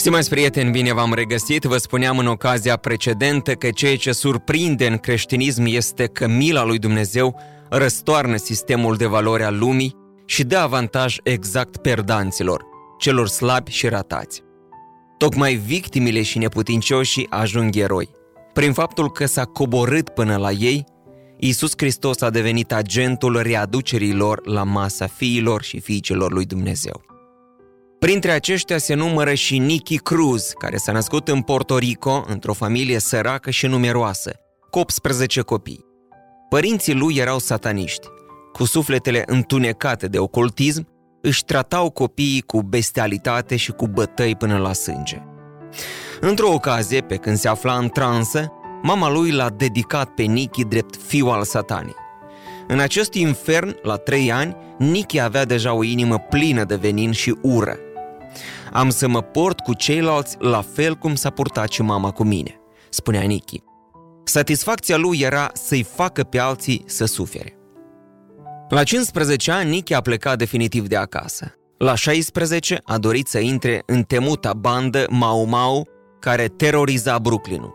Stimați prieteni, bine v-am regăsit. Vă spuneam în ocazia precedentă că ceea ce surprinde în creștinism este că mila lui Dumnezeu răstoarnă sistemul de valori al lumii și dă avantaj exact perdanților, celor slabi și ratați. Tocmai victimile și neputincioșii ajung eroi. Prin faptul că s-a coborât până la ei, Iisus Hristos a devenit agentul readucerii lor la masa fiilor și fiicelor lui Dumnezeu. Printre aceștia se numără și Nicky Cruz, care s-a născut în Porto Rico, într-o familie săracă și numeroasă, cu 18 copii. Părinții lui erau sataniști. Cu sufletele întunecate de ocultism, își tratau copiii cu bestialitate și cu bătăi până la sânge. Într-o ocazie, pe când se afla în transă, mama lui l-a dedicat pe Nicky drept fiu al satanei. În acest infern, la trei ani, Nicky avea deja o inimă plină de venin și ură. Am să mă port cu ceilalți la fel cum s-a purtat și mama cu mine, spunea Nicky. Satisfacția lui era să-i facă pe alții să sufere. La 15 ani, Nicky a plecat definitiv de acasă. La 16 a dorit să intre în temuta bandă Mau Mau, care teroriza Brooklynul.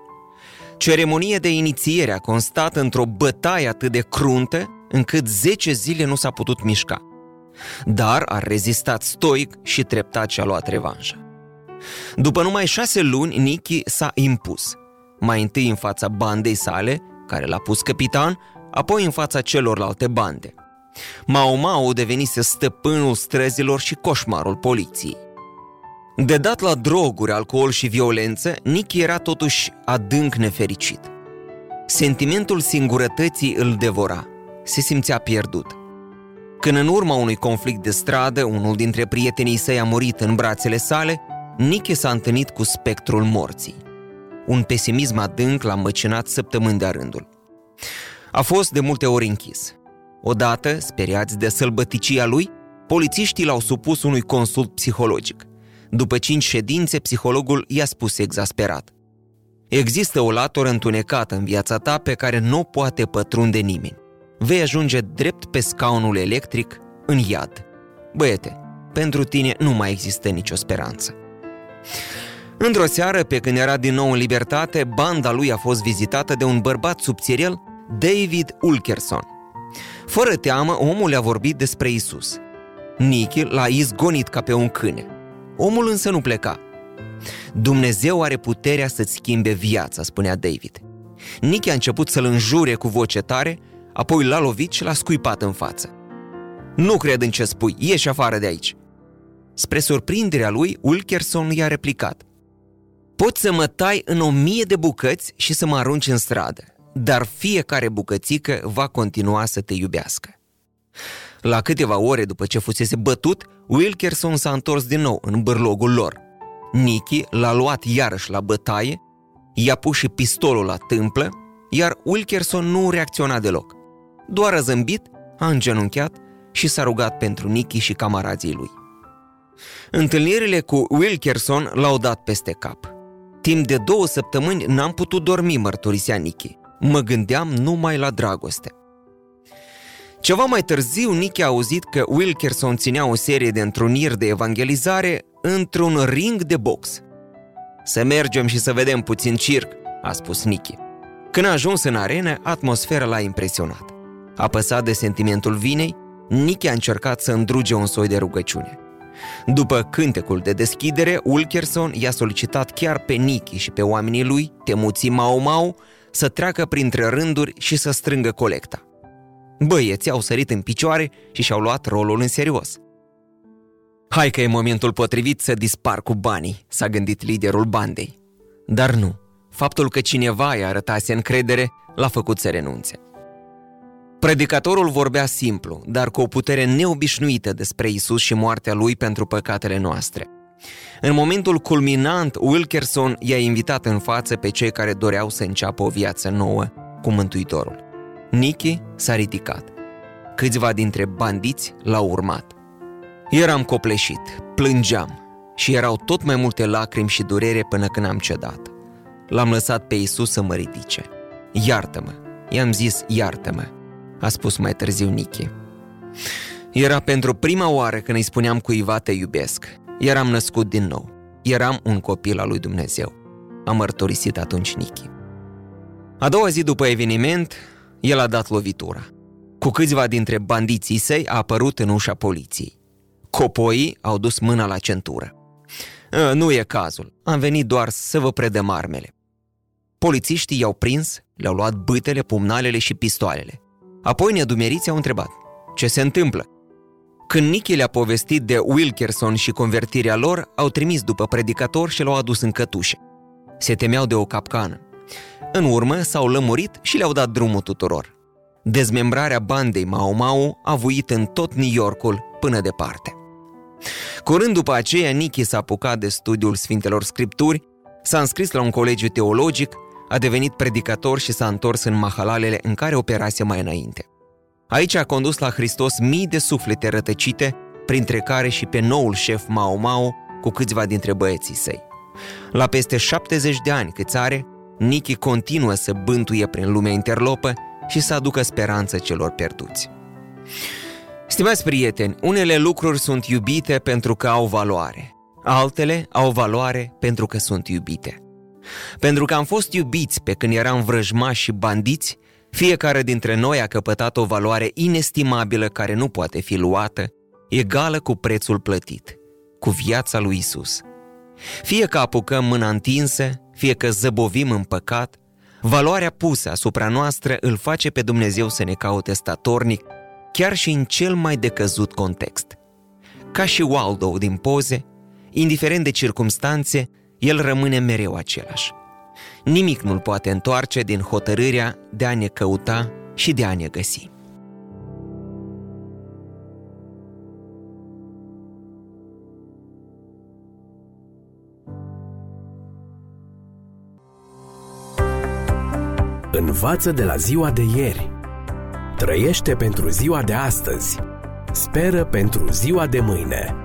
Ceremonie de inițiere a constat într-o bătaie atât de cruntă încât 10 zile nu s-a putut mișca dar a rezistat stoic și treptat și-a luat revanșa. După numai șase luni, Nicky s-a impus. Mai întâi în fața bandei sale, care l-a pus capitan, apoi în fața celorlalte bande. Mao Mao devenise stăpânul străzilor și coșmarul poliției. De dat la droguri, alcool și violență, Nicky era totuși adânc nefericit. Sentimentul singurătății îl devora. Se simțea pierdut – când în urma unui conflict de stradă, unul dintre prietenii săi a murit în brațele sale, Nicky s-a întâlnit cu spectrul morții. Un pesimism adânc l-a măcinat săptămâni de rândul. A fost de multe ori închis. Odată, speriați de sălbăticia lui, polițiștii l-au supus unui consult psihologic. După cinci ședințe, psihologul i-a spus exasperat. Există o latură întunecată în viața ta pe care nu poate pătrunde nimeni vei ajunge drept pe scaunul electric în iad. Băiete, pentru tine nu mai există nicio speranță. Într-o seară, pe când era din nou în libertate, banda lui a fost vizitată de un bărbat subțirel, David Ulkerson. Fără teamă, omul le-a vorbit despre Isus. Nicky l-a izgonit ca pe un câine. Omul însă nu pleca. Dumnezeu are puterea să-ți schimbe viața, spunea David. Nicky a început să-l înjure cu voce tare apoi l-a lovit și l-a scuipat în față. Nu cred în ce spui, ieși afară de aici. Spre surprinderea lui, Ulkerson i-a replicat. Poți să mă tai în o mie de bucăți și să mă arunci în stradă, dar fiecare bucățică va continua să te iubească. La câteva ore după ce fusese bătut, Wilkerson s-a întors din nou în bârlogul lor. Nicky l-a luat iarăși la bătaie, i-a pus și pistolul la tâmplă, iar Wilkerson nu reacționa deloc. Doar a zâmbit, a îngenunchiat și s-a rugat pentru Nicky și camarazii lui. Întâlnirile cu Wilkerson l-au dat peste cap. Timp de două săptămâni n-am putut dormi, mărturisea Nicky. Mă gândeam numai la dragoste. Ceva mai târziu, Nicky a auzit că Wilkerson ținea o serie de întruniri de evangelizare într-un ring de box. Să mergem și să vedem puțin circ, a spus Nicky. Când a ajuns în arenă, atmosfera l-a impresionat. Apăsat de sentimentul vinei, Nicky a încercat să îndruge un soi de rugăciune. După cântecul de deschidere, Ulkerson i-a solicitat chiar pe Nicky și pe oamenii lui, temuții Mau Mau, să treacă printre rânduri și să strângă colecta. Băieții au sărit în picioare și și-au luat rolul în serios. Hai că e momentul potrivit să dispar cu banii, s-a gândit liderul bandei. Dar nu, faptul că cineva i-a arătase încredere l-a făcut să renunțe. Predicatorul vorbea simplu, dar cu o putere neobișnuită despre Isus și moartea lui pentru păcatele noastre. În momentul culminant, Wilkerson i-a invitat în față pe cei care doreau să înceapă o viață nouă cu Mântuitorul. Nicky s-a ridicat. Câțiva dintre bandiți l-au urmat. Eram copleșit, plângeam și erau tot mai multe lacrimi și durere până când am cedat. L-am lăsat pe Isus să mă ridice. Iartă-mă, i-am zis iartă-mă, a spus mai târziu Nicky. Era pentru prima oară când îi spuneam cuiva te iubesc. Eram născut din nou. Eram un copil al lui Dumnezeu. A mărturisit atunci Nicky. A doua zi după eveniment, el a dat lovitura. Cu câțiva dintre bandiții săi a apărut în ușa poliției. Copoii au dus mâna la centură. Ă, nu e cazul, am venit doar să vă predăm armele. Polițiștii i-au prins, le-au luat bâtele, pumnalele și pistoalele. Apoi nedumeriți au întrebat, ce se întâmplă? Când Nicky le-a povestit de Wilkerson și convertirea lor, au trimis după predicator și l-au adus în cătușe. Se temeau de o capcană. În urmă s-au lămurit și le-au dat drumul tuturor. Dezmembrarea bandei Mau Mau a vuit în tot New Yorkul până departe. Curând după aceea, Nicky s-a apucat de studiul Sfintelor Scripturi, s-a înscris la un colegiu teologic, a devenit predicator și s-a întors în mahalalele în care operase mai înainte. Aici a condus la Hristos mii de suflete rătăcite, printre care și pe noul șef Mao Mao cu câțiva dintre băieții săi. La peste 70 de ani câți are, Nicky continuă să bântuie prin lumea interlopă și să aducă speranță celor pierduți. Stimați prieteni, unele lucruri sunt iubite pentru că au valoare, altele au valoare pentru că sunt iubite. Pentru că am fost iubiți pe când eram vrăjmași și bandiți, fiecare dintre noi a căpătat o valoare inestimabilă care nu poate fi luată, egală cu prețul plătit, cu viața lui Isus. Fie că apucăm mâna întinsă, fie că zăbovim în păcat, valoarea pusă asupra noastră îl face pe Dumnezeu să ne caute statornic, chiar și în cel mai decăzut context. Ca și Waldo din poze, indiferent de circumstanțe, el rămâne mereu același. Nimic nu-l poate întoarce din hotărârea de a ne căuta și de a ne găsi. Învață de la ziua de ieri. Trăiește pentru ziua de astăzi. Speră pentru ziua de mâine.